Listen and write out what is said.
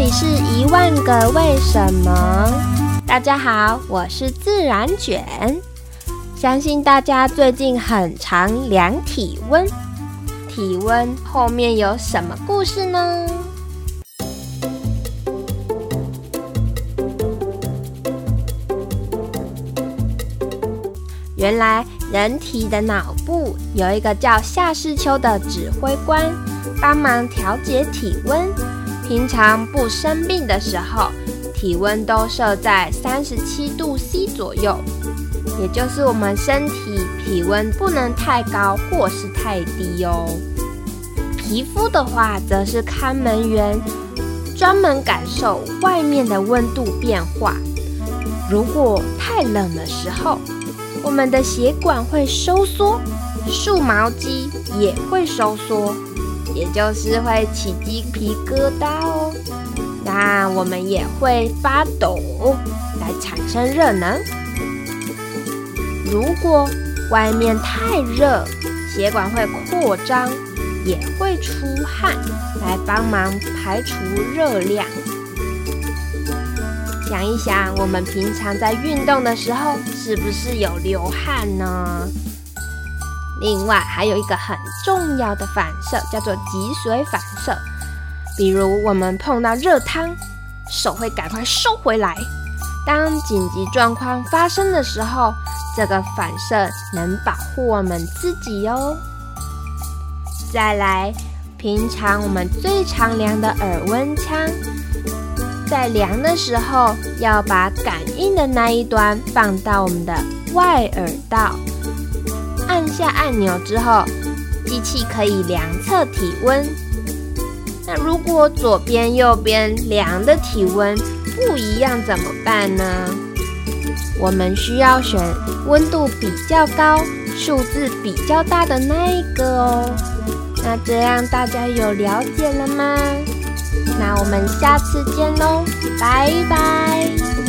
里是一万个为什么。大家好，我是自然卷。相信大家最近很常量体温，体温后面有什么故事呢？原来人体的脑部有一个叫下视丘的指挥官，帮忙调节体温。平常不生病的时候，体温都设在三十七度 C 左右，也就是我们身体体温不能太高或是太低哦。皮肤的话，则是看门员，专门感受外面的温度变化。如果太冷的时候，我们的血管会收缩，竖毛肌也会收缩，也就是会起鸡皮疙瘩哦。那我们也会发抖，来产生热能。如果外面太热，血管会扩张，也会出汗，来帮忙排除热量。想一想，我们平常在运动的时候，是不是有流汗呢？另外，还有一个很重要的反射，叫做脊髓反射。比如，我们碰到热汤，手会赶快收回来。当紧急状况发生的时候，这个反射能保护我们自己哦。再来，平常我们最常量的耳温枪。在量的时候，要把感应的那一端放到我们的外耳道，按下按钮之后，机器可以量测体温。那如果左边、右边量的体温不一样怎么办呢？我们需要选温度比较高、数字比较大的那一个哦。那这样大家有了解了吗？那我们下次见喽，拜拜。